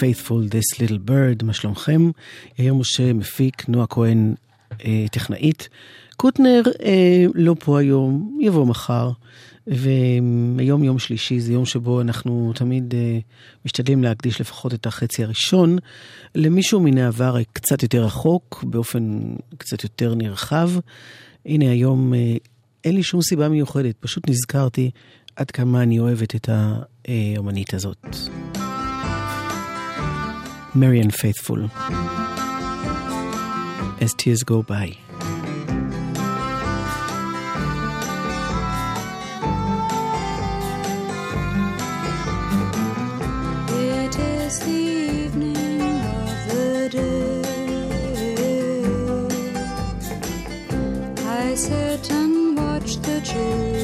Faithful This Little Bird, מה שלומכם? יאיר משה מפיק, נועה כהן אה, טכנאית. קוטנר אה, לא פה היום, יבוא מחר. והיום יום שלישי זה יום שבו אנחנו תמיד אה, משתדלים להקדיש לפחות את החצי הראשון למישהו מן העבר קצת יותר רחוק, באופן קצת יותר נרחב. הנה היום אה, אין לי שום סיבה מיוחדת, פשוט נזכרתי עד כמה אני אוהבת את אה, האומנית הזאת. merry and faithful as tears go by. Sit and watched the tree.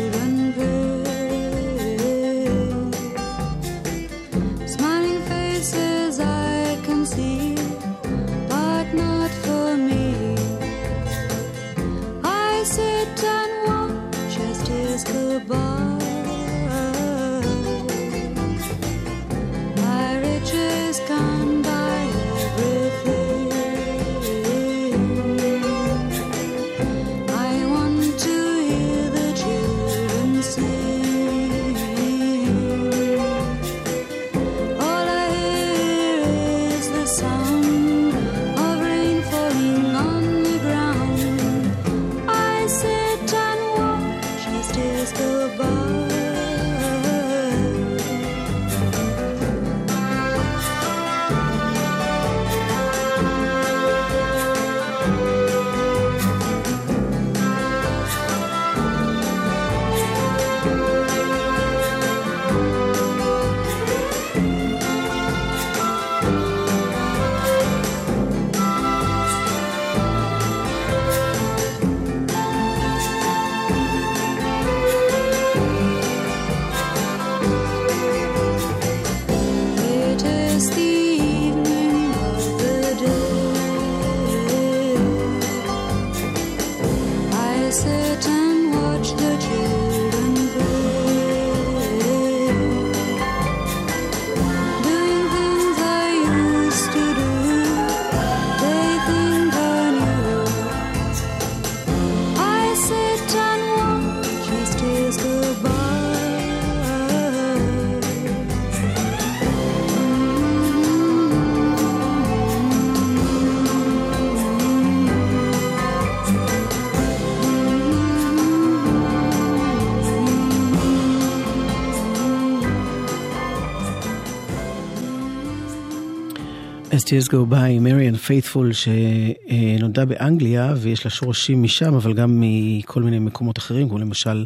Tears Go By, מריאן פייתפול, שנולדה באנגליה ויש לה שורשים משם, אבל גם מכל מיני מקומות אחרים, כמו למשל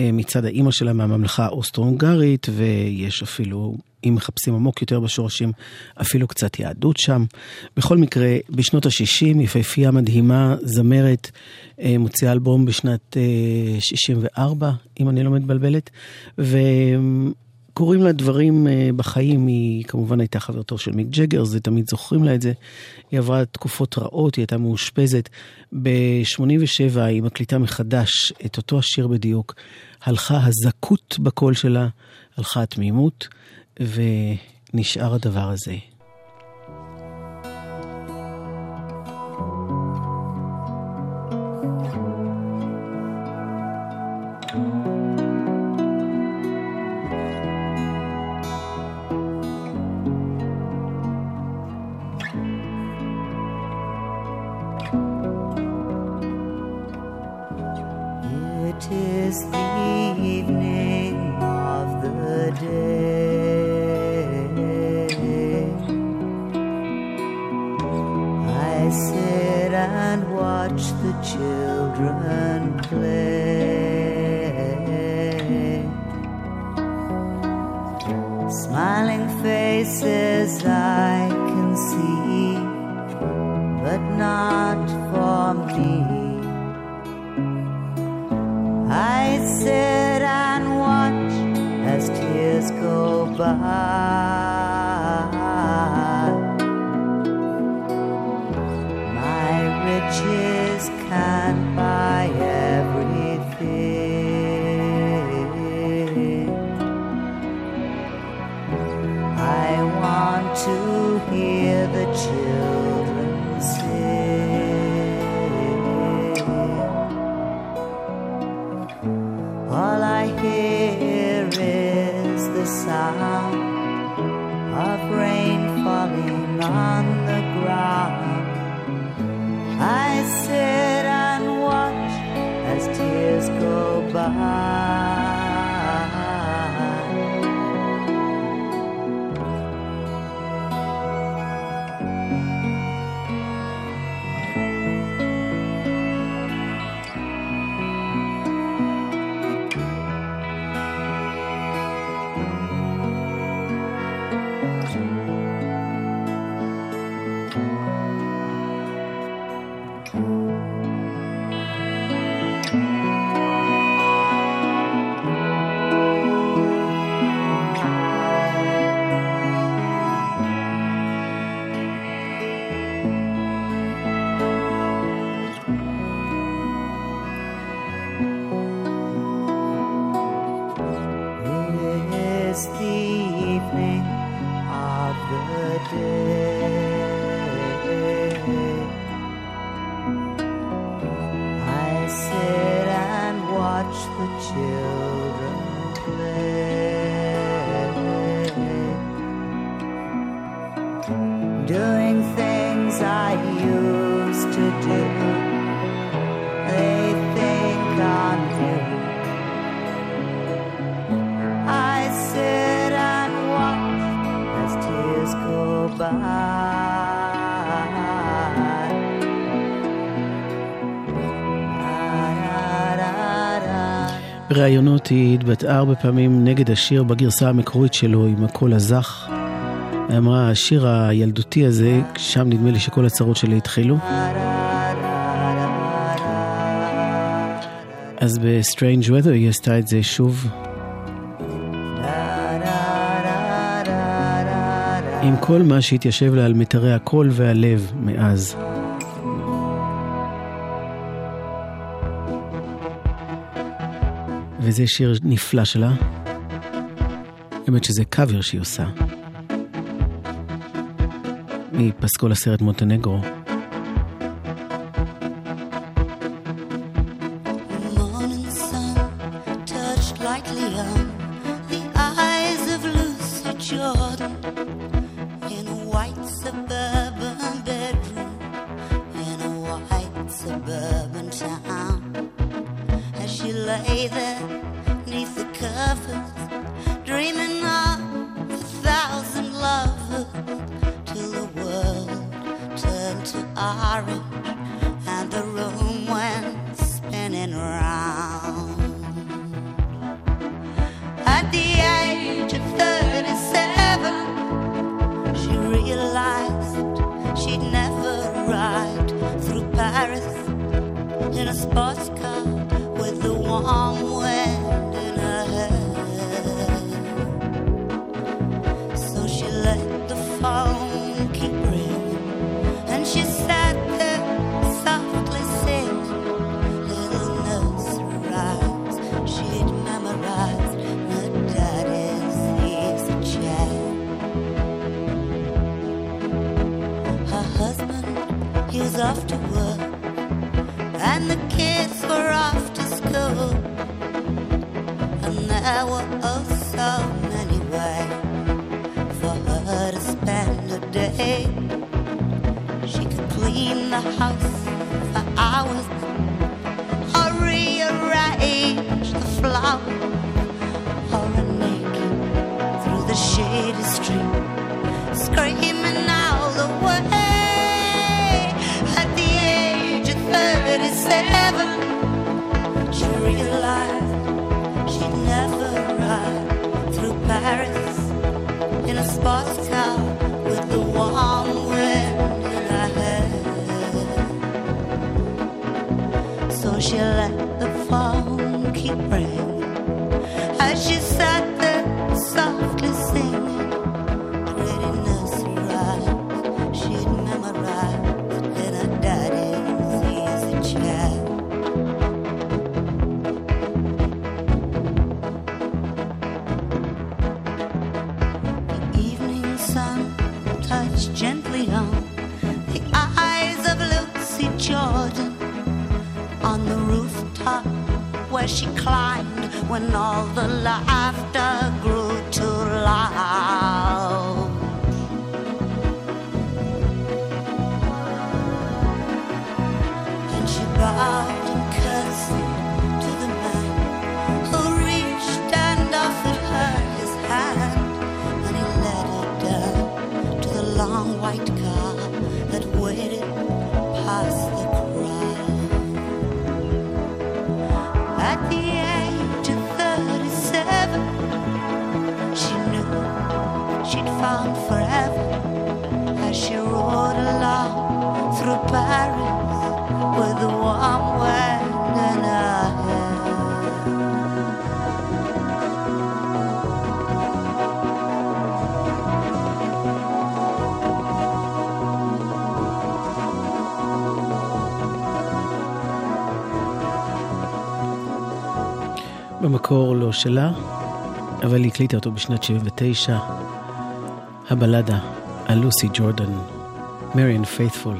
אה, מצד האימא שלה מהממלכה האוסטרו-הונגרית, ויש אפילו, אם מחפשים עמוק יותר בשורשים, אפילו קצת יהדות שם. בכל מקרה, בשנות ה-60, יפהפייה מדהימה, זמרת, אה, מוציאה אלבום בשנת 64, אה, אם אני לא מתבלבלת, ו... קורים לה דברים בחיים, היא כמובן הייתה חברתו של מיק ג'גר, זה תמיד זוכרים לה את זה. היא עברה תקופות רעות, היא הייתה מאושפזת. ב-87 היא מקליטה מחדש את אותו השיר בדיוק, הלכה הזכות בקול שלה, הלכה התמימות, ונשאר הדבר הזה. I can see, but not for me. I sit and watch as tears go by. בראיונות היא התבטאה הרבה פעמים נגד השיר בגרסה המקורית שלו עם הקול הזך. היא אמרה, השיר הילדותי הזה, שם נדמה לי שכל הצרות שלי התחילו. אז ב-Strange Weather היא עשתה את זה שוב. עם כל מה שהתיישב לה על מיתרי הקול והלב מאז. וזה שיר נפלא שלה. האמת שזה קאבר שהיא עושה. מפסקול הסרט מונטנגרו. are in the flowers or a naked through the shady street, screaming all the way. At the age of 37, she realized she'd never ride through Paris in a sports car with the warm wind in her hair. So she let במקור לא שלה, אבל היא הקליטה אותו בשנת 79. הבלדה על לוסי ג'ורדן, מריאן פייתפול.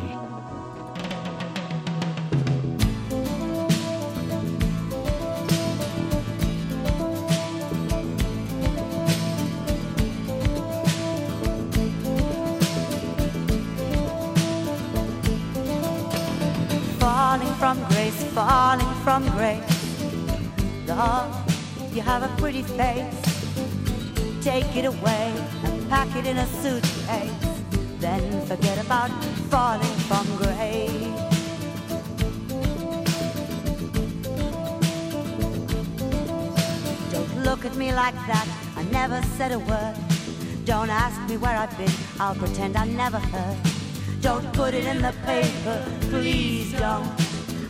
falling from grace, falling from grace. Lord, you have a pretty face. Take it away and pack it in a suitcase. Then forget about falling from grace. Don't look at me like that. I never said a word. Don't ask me where I've been. I'll pretend I never heard. Don't put it in the paper, please don't.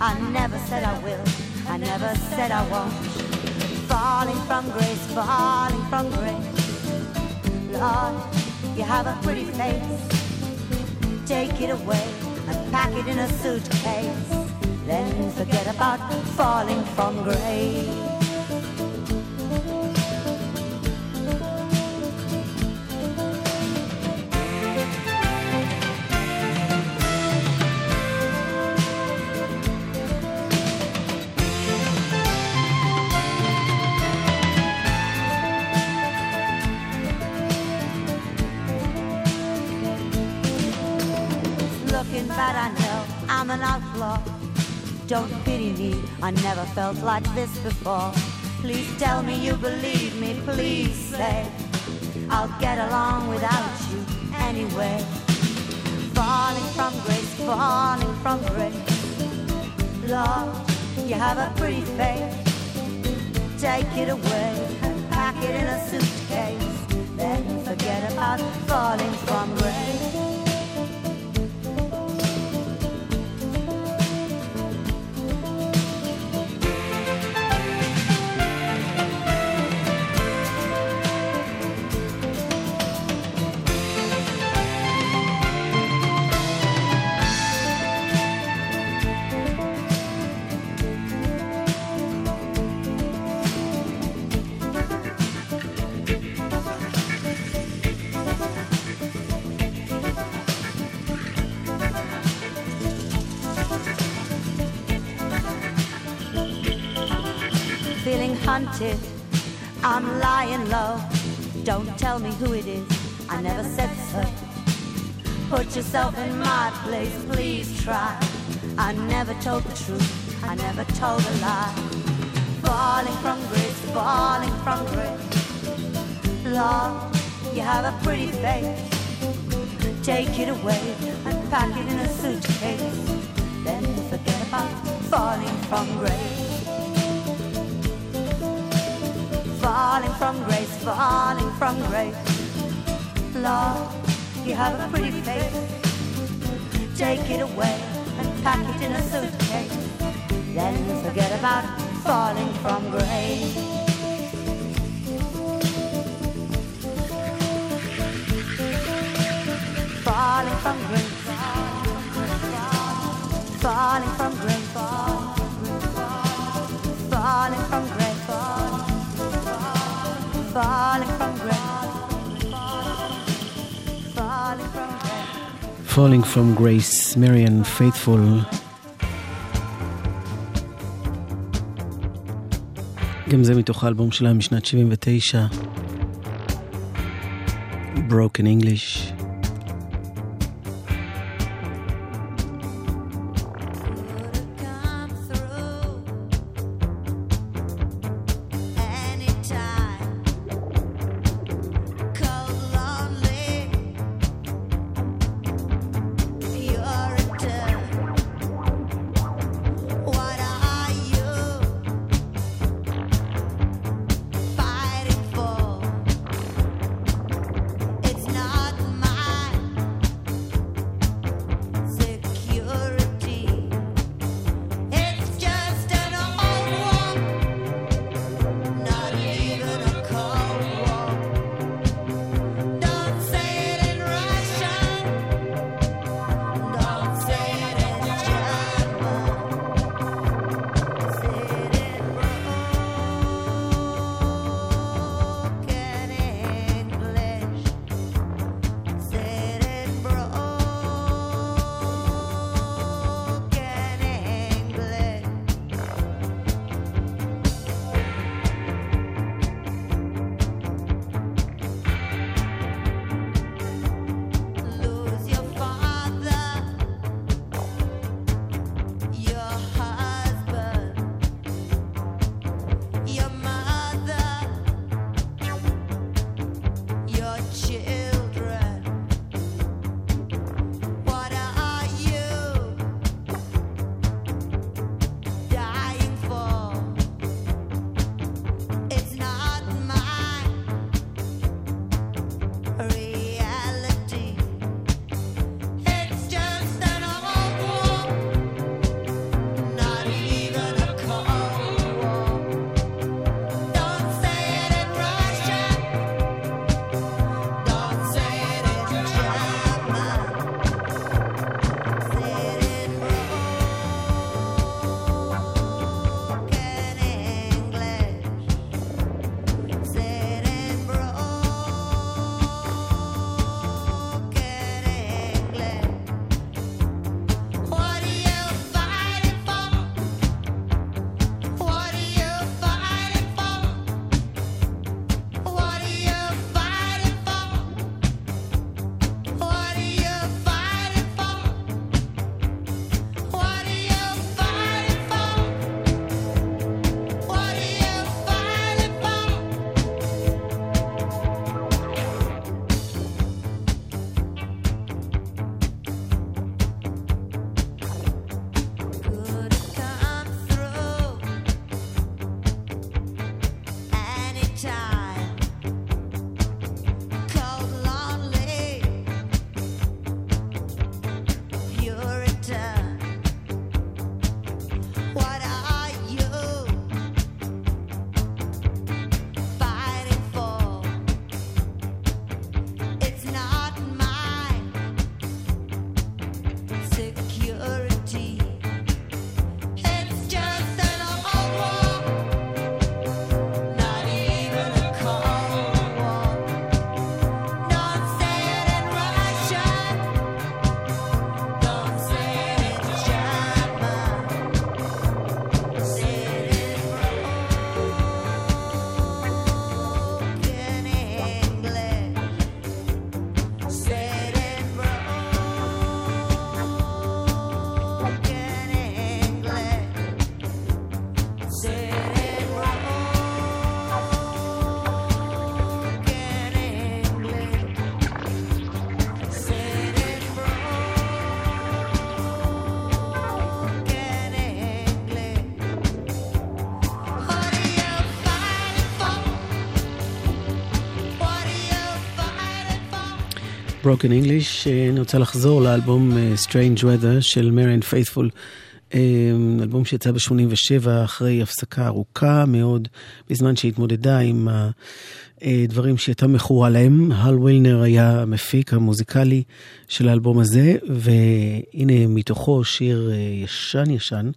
I never said I will. I never said I won't. Falling from grace, falling from grace. Lord, you have a pretty face. Take it away and pack it in a suitcase. Then forget about falling from grace. Don't pity me, I never felt like this before. Please tell me you believe me, please say I'll get along without you anyway. falling from grace, falling from grace. Lord, you have a pretty face. Take it away and pack it in a suitcase. Then forget about falling from grace. Hunted. I'm lying low. Don't tell me who it is. I never said so. Put yourself in my place, please try. I never told the truth. I never told a lie. Falling from grace, falling from grace. Lord, you have a pretty face. Take it away and pack it in a suitcase. Then forget about falling from grace. Falling from grace, falling from grace. Lord, you have a pretty face. Take it away and pack it in a suitcase. Then forget about falling from grace. Falling from grace. Falling from grace. Falling from Grace, Marian Faithful. גם זה מתוך האלבום שלה משנת 79, Broken English. Broken English, אה, אני רוצה לחזור לאלבום אה, Strange Weather של מריאן פייתפול, אה, אלבום שיצא ב-87 אחרי הפסקה ארוכה מאוד, בזמן שהתמודדה עם הדברים שהייתה מכורה להם. הל וילנר היה המפיק המוזיקלי של האלבום הזה, והנה מתוכו שיר ישן ישן,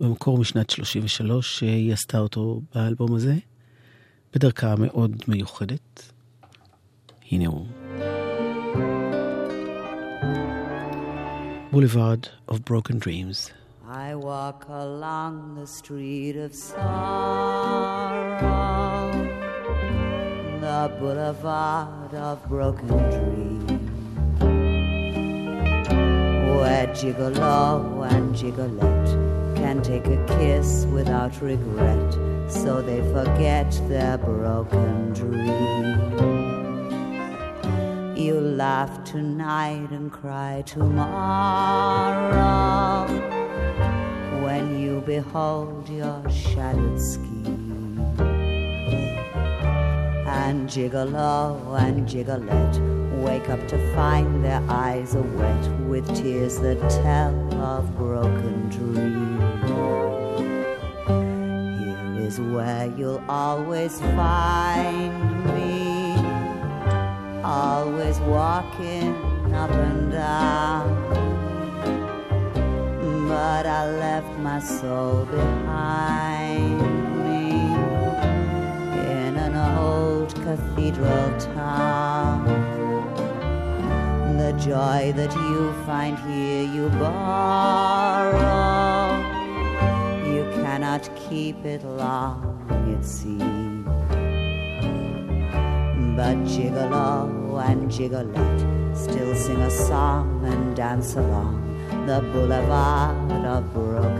במקור משנת 33, שהיא עשתה אותו באלבום הזה, בדרכה מאוד מיוחדת. הנה הוא. Boulevard of Broken Dreams. I walk along the street of sorrow, the boulevard of broken dreams, where gigolo and gigolette can take a kiss without regret, so they forget their broken dreams. You laugh tonight and cry tomorrow when you behold your shattered scheme. And gigolo and gigolette wake up to find their eyes are wet with tears that tell of broken dreams. Here is where you'll always find me always walking up and down. But I left my soul behind me in an old cathedral town. The joy that you find here you borrow. You cannot keep it long, it seems. But Gigolo and Gigolette still sing a song and dance along the boulevard of broken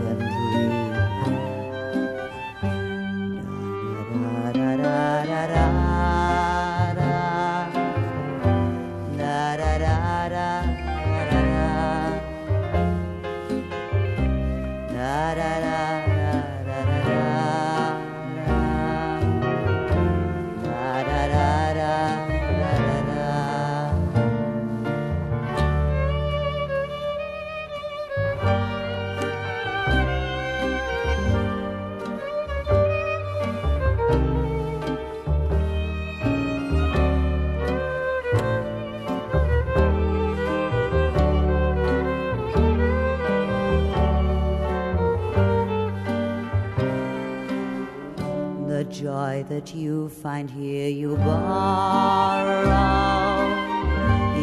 joy that you find here you borrow.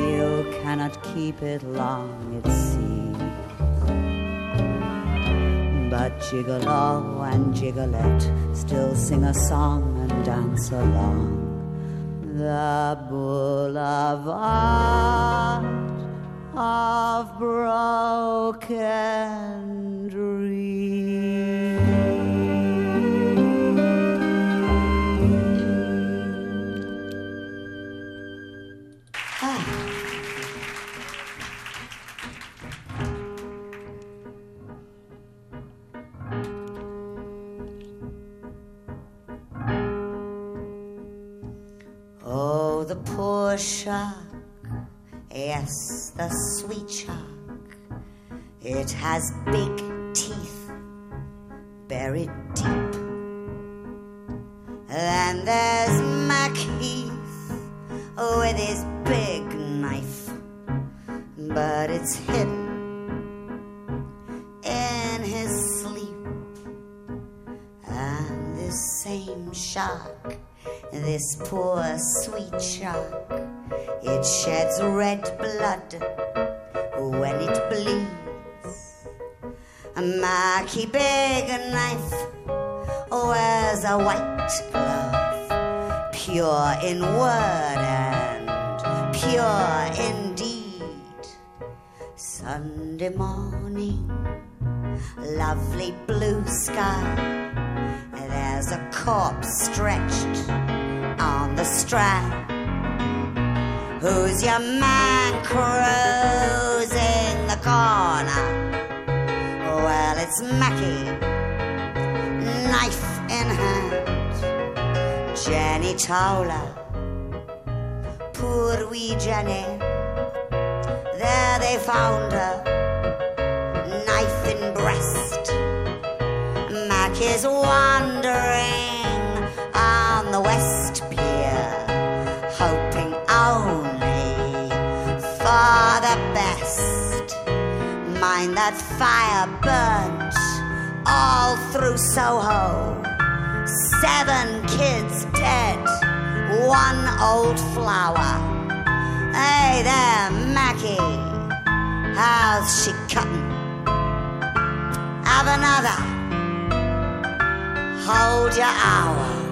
You cannot keep it long, it seems. But Gigolo and Gigolette still sing a song and dance along the boulevard of broken poor shark, yes, the sweet shark. It has big teeth buried it sheds red blood when it bleeds. A Mackie big knife wears a white glove, pure in word and pure indeed. Sunday morning, lovely blue sky. There's a corpse stretched on the strand. Who's your man cruising the corner? Well, it's Mackie, knife in hand. Jenny Towler, poor wee Jenny, There they found her, knife in breast. Mac is wandering only for the best. Mind that fire burnt all through Soho. Seven kids dead, one old flower. Hey there, Mackie, how's she cutting? Have another. Hold your hour.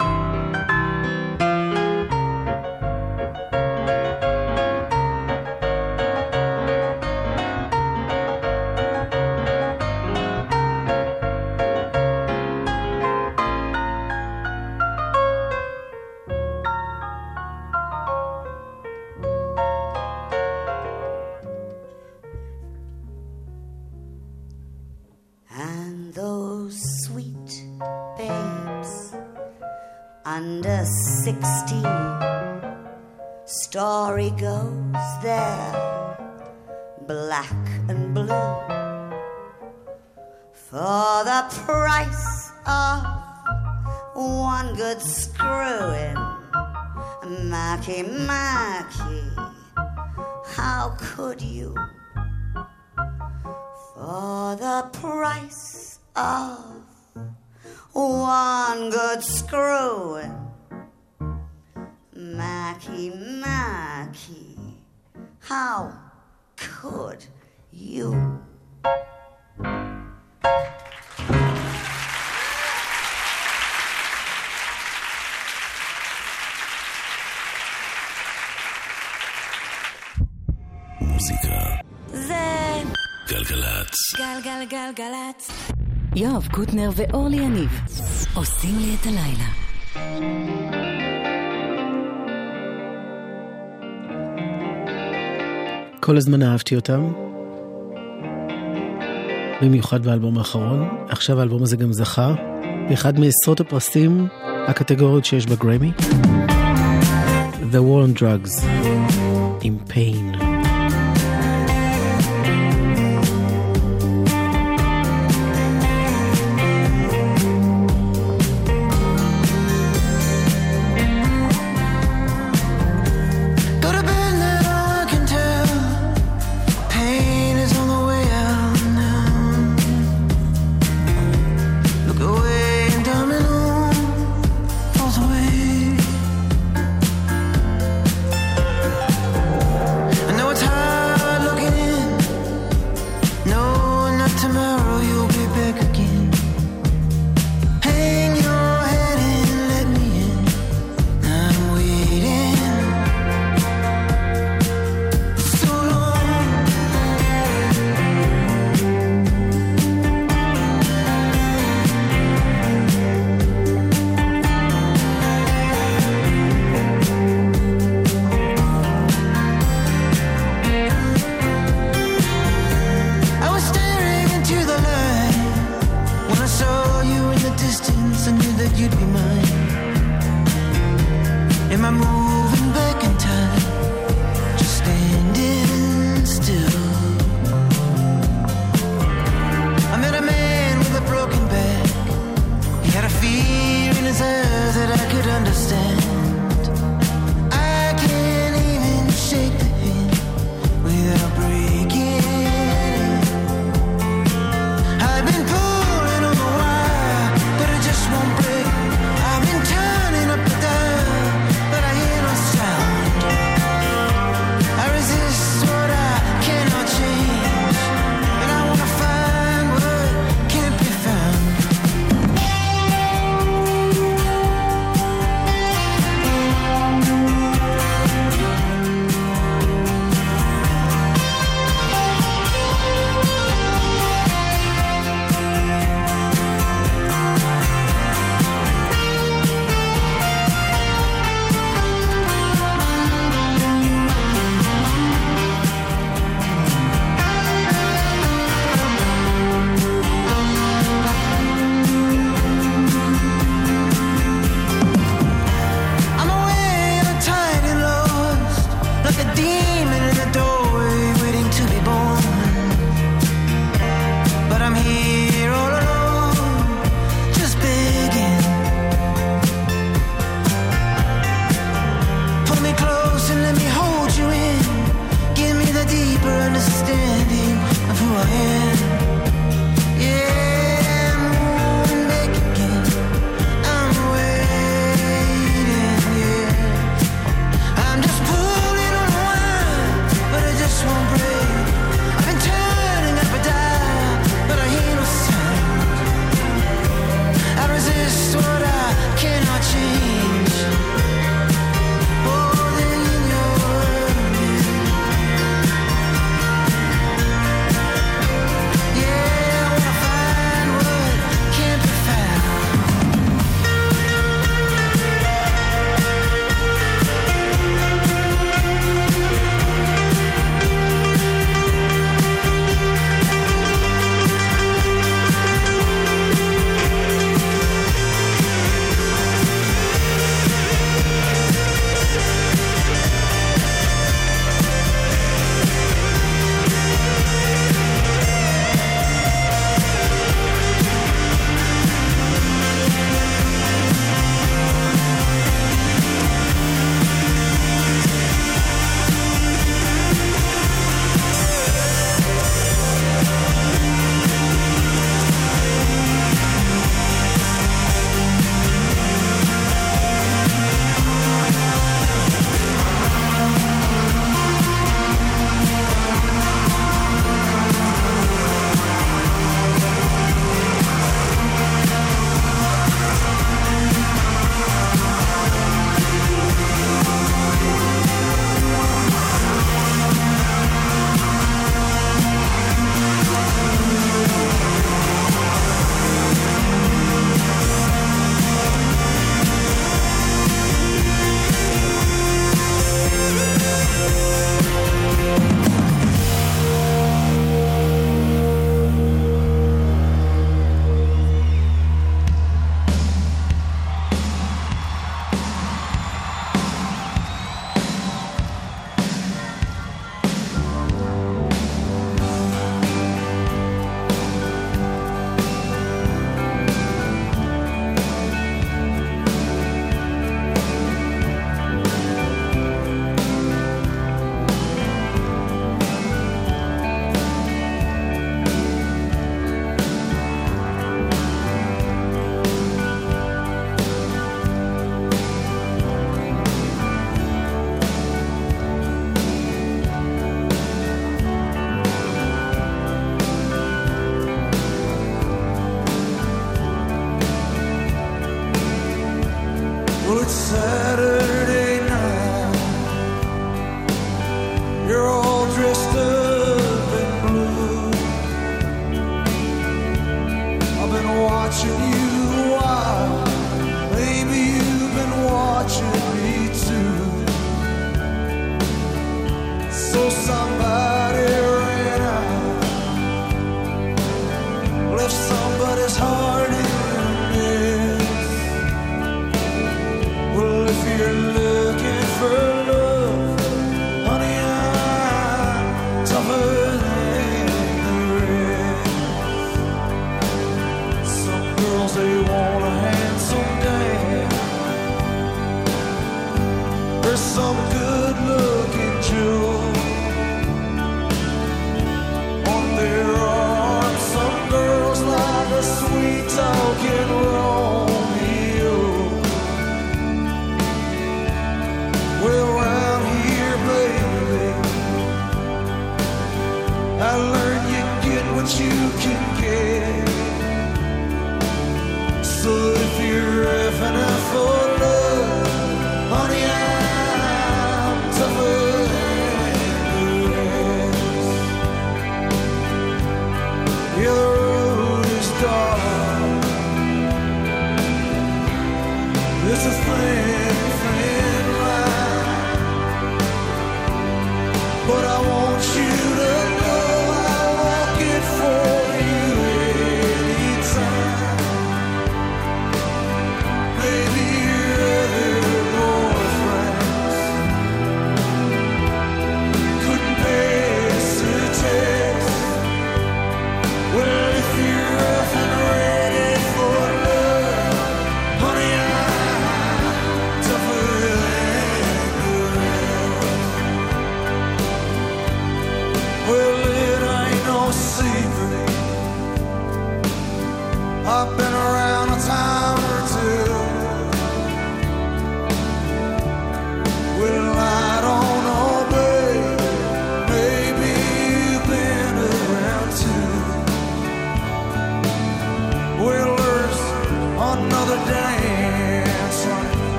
מוזיקה. זה גלגלצ. גלגלגלגלצ. יואב קוטנר ואורלי יניב עושים לי את הלילה. כל הזמן אהבתי אותם. במיוחד באלבום האחרון. עכשיו האלבום הזה גם זכה באחד מעשרות הפרסים הקטגוריות שיש בגרמי. The War on Drugs, עם Pain. amor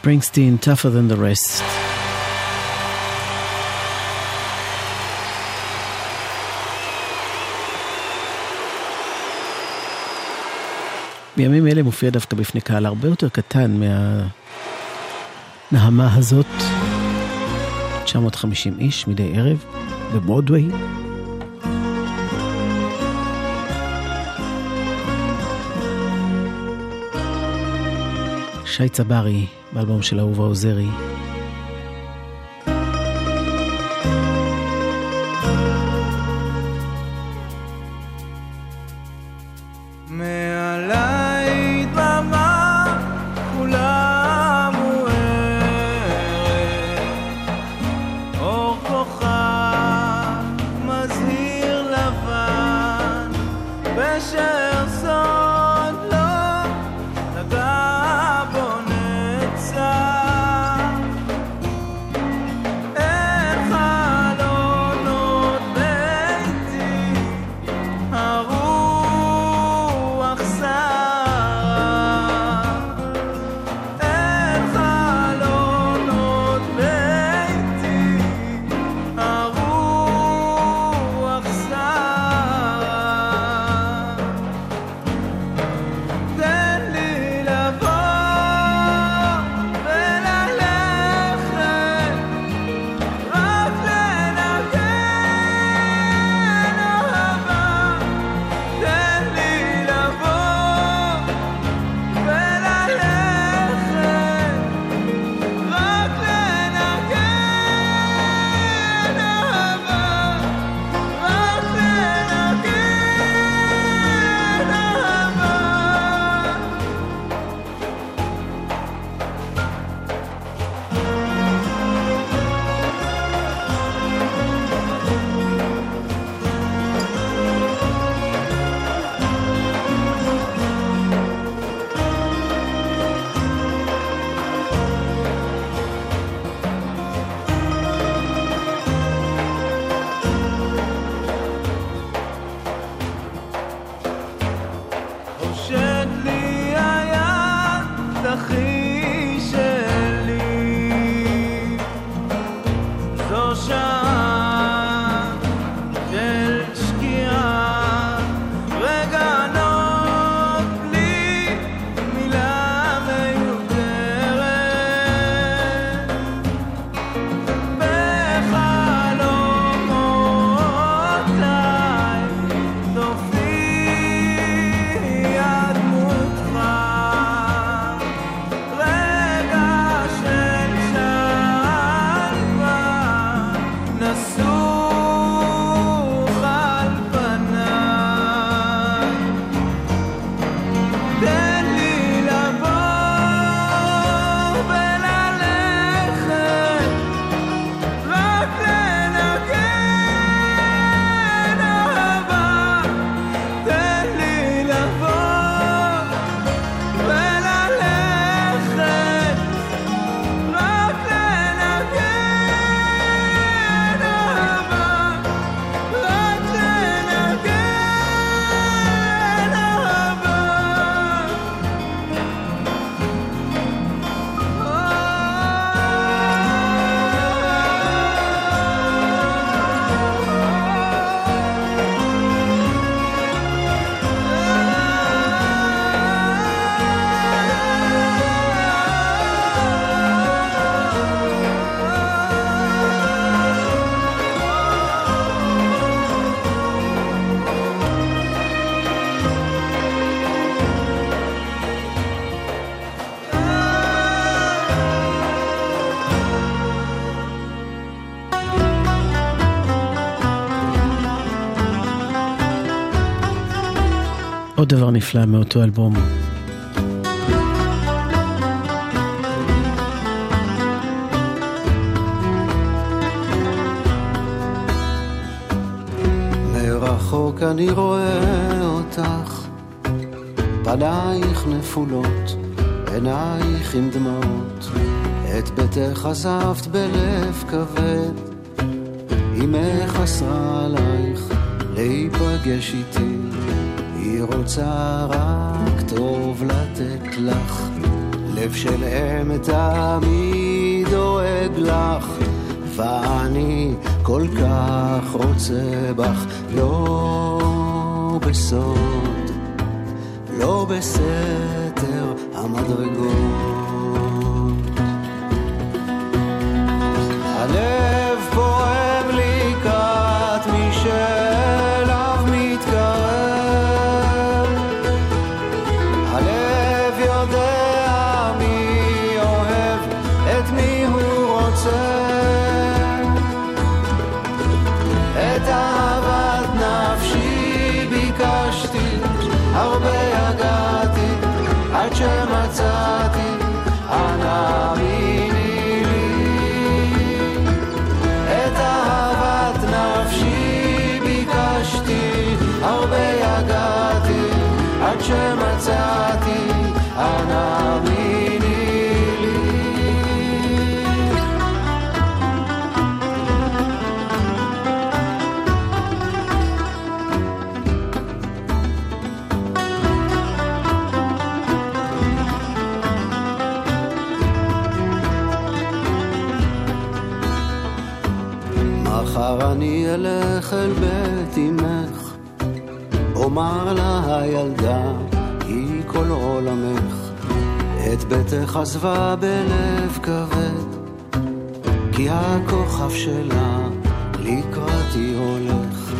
ספרינגסטין, tougher than the rest. בימים אלה מופיע דווקא בפני קהל הרבה יותר קטן מהנהמה הזאת, 950 איש מדי ערב, בברודוויי. שי צברי, באלבום של אהובה עוזרי. נפלא מאותו אלבום. מרחוק אני רואה אותך, פנייך נפולות, עינייך עם דמעות, את ביתך עזבת בלב כבד, אמך אסרה עלייך להיפגש רוצה רק טוב לתת לך, לב של אם תמיד דואג לך, ואני כל כך רוצה בך, לא בסוד, לא בסתר המדרגות. הלב אלך אל בית אמך, אומר לה הילדה, היא כל עולמך, את ביתך עזבה בלב כבד, כי הכוכב שלה לקראתי הולך,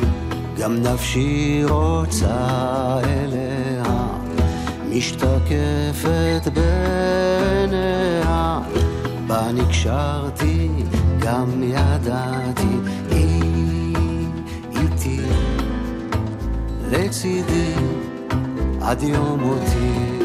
גם נפשי רוצה אליה, משתקפת בעיניה, בה נקשרתי, גם ידעתי, decidi, addio motivo.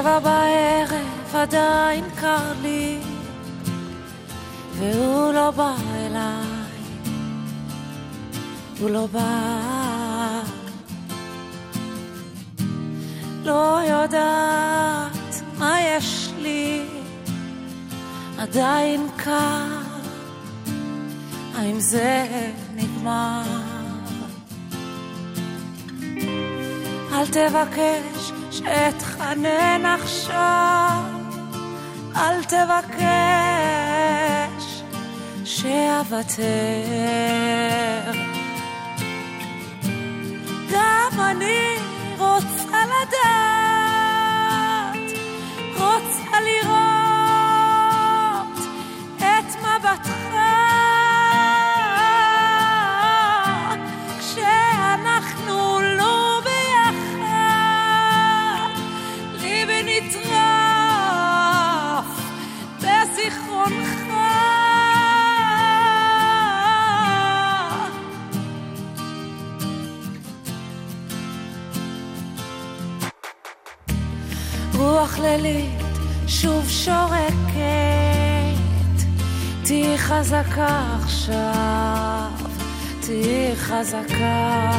שבע בערב עדיין קר לי, והוא לא בא אליי, הוא לא בא. לא יודעת מה יש לי, עדיין קר, האם זה נגמר? אל תבקש שאתחנן עכשיו, אל תבקש שאוותר. גם אני רוח לילית שוב שורקת, תהי חזקה עכשיו, תהי חזקה.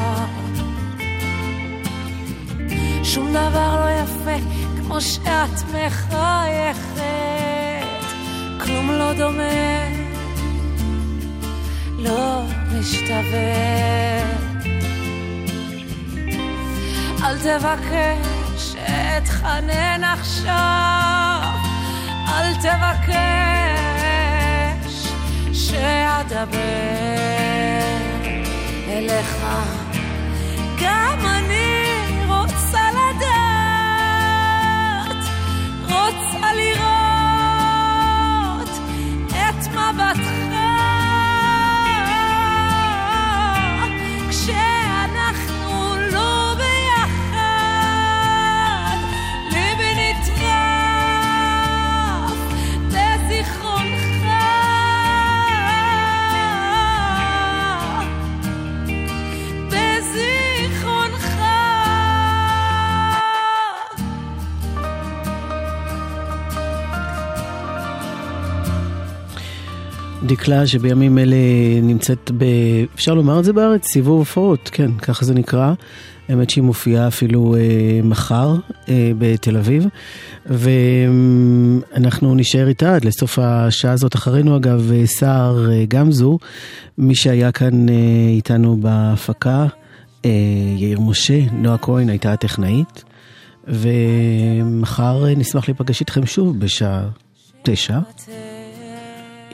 שום דבר לא יפה כמו שאת מחייכת, כלום לא דומה, לא משתווה. אל תבקש שאתחנן עכשיו, אל תבקש שאדבר אליך. דקלה שבימים אלה נמצאת ב... אפשר לומר את זה בארץ? סיבוב הופעות, כן, ככה זה נקרא. האמת שהיא מופיעה אפילו אה, מחר אה, בתל אביב, ואנחנו נשאר איתה עד לסוף השעה הזאת. אחרינו אגב אה, סער אה, גמזו, מי שהיה כאן אה, איתנו בהפקה, אה, יאיר משה, נועה כהן הייתה הטכנאית, ומחר אה, נשמח להיפגש איתכם שוב בשעה תשע.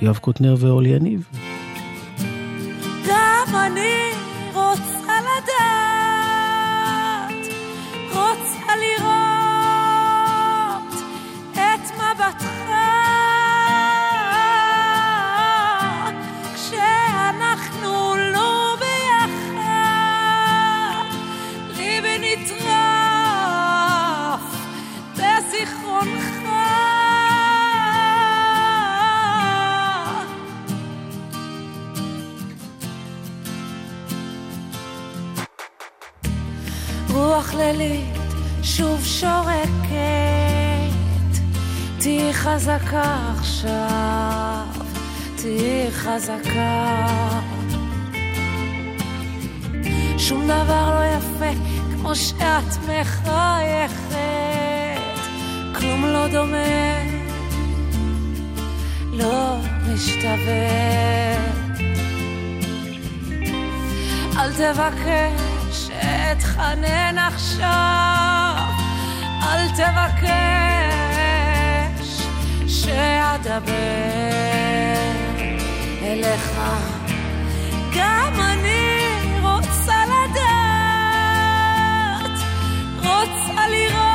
יואב קוטנר ואורלי יניב. גם אני רוצה לדעת, רוצה לראות רוח לילית שוב שורקת, תהי חזקה עכשיו, תהי חזקה. שום דבר לא יפה כמו שאת מחייכת, כלום לא דומה, לא משתווה. אל תבקש אתחנן עכשיו, אל תבקש שאדבר אליך. גם אני רוצה לדעת, רוצה לראות